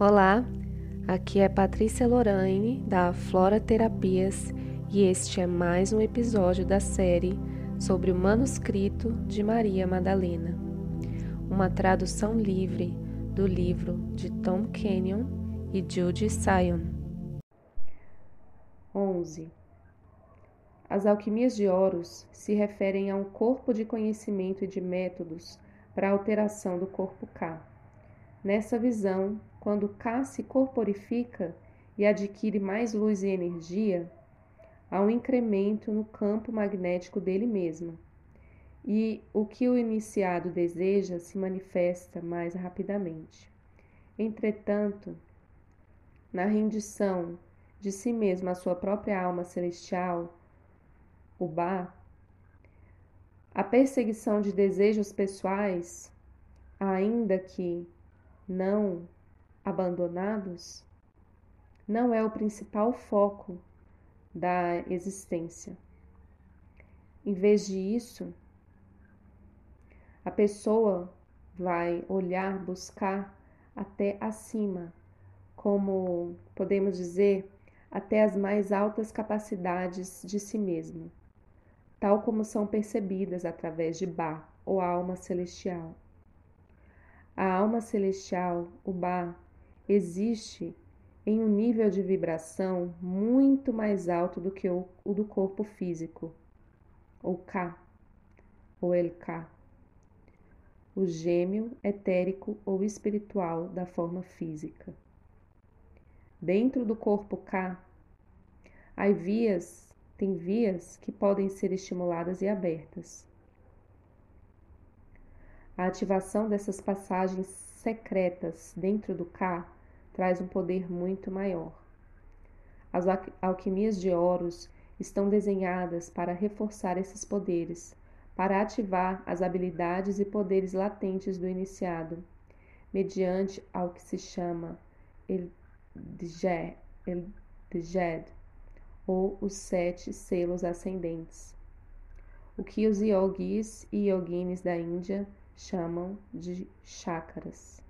Olá, aqui é Patrícia Lorraine da Flora Terapias e este é mais um episódio da série sobre o manuscrito de Maria Madalena, uma tradução livre do livro de Tom Kenyon e Judy Sion. 11. As alquimias de Horus se referem a um corpo de conhecimento e de métodos para a alteração do corpo K. Nessa visão, quando K se corporifica e adquire mais luz e energia, há um incremento no campo magnético dele mesmo. E o que o iniciado deseja se manifesta mais rapidamente. Entretanto, na rendição de si mesmo à sua própria alma celestial, o Ba, a perseguição de desejos pessoais, ainda que não abandonados, não é o principal foco da existência. Em vez disso, a pessoa vai olhar, buscar até acima, como podemos dizer, até as mais altas capacidades de si mesmo, tal como são percebidas através de Ba, ou alma celestial. A alma celestial, o Ba, existe em um nível de vibração muito mais alto do que o, o do corpo físico, ou K, ou El K, o gêmeo etérico ou espiritual da forma física. Dentro do corpo K, há vias, tem vias que podem ser estimuladas e abertas. A ativação dessas passagens secretas dentro do K traz um poder muito maior. As alquimias de Horus estão desenhadas para reforçar esses poderes, para ativar as habilidades e poderes latentes do iniciado, mediante ao que se chama El Djed, ou os sete selos ascendentes, o que os yogis e yoginis da Índia chamam de chakras.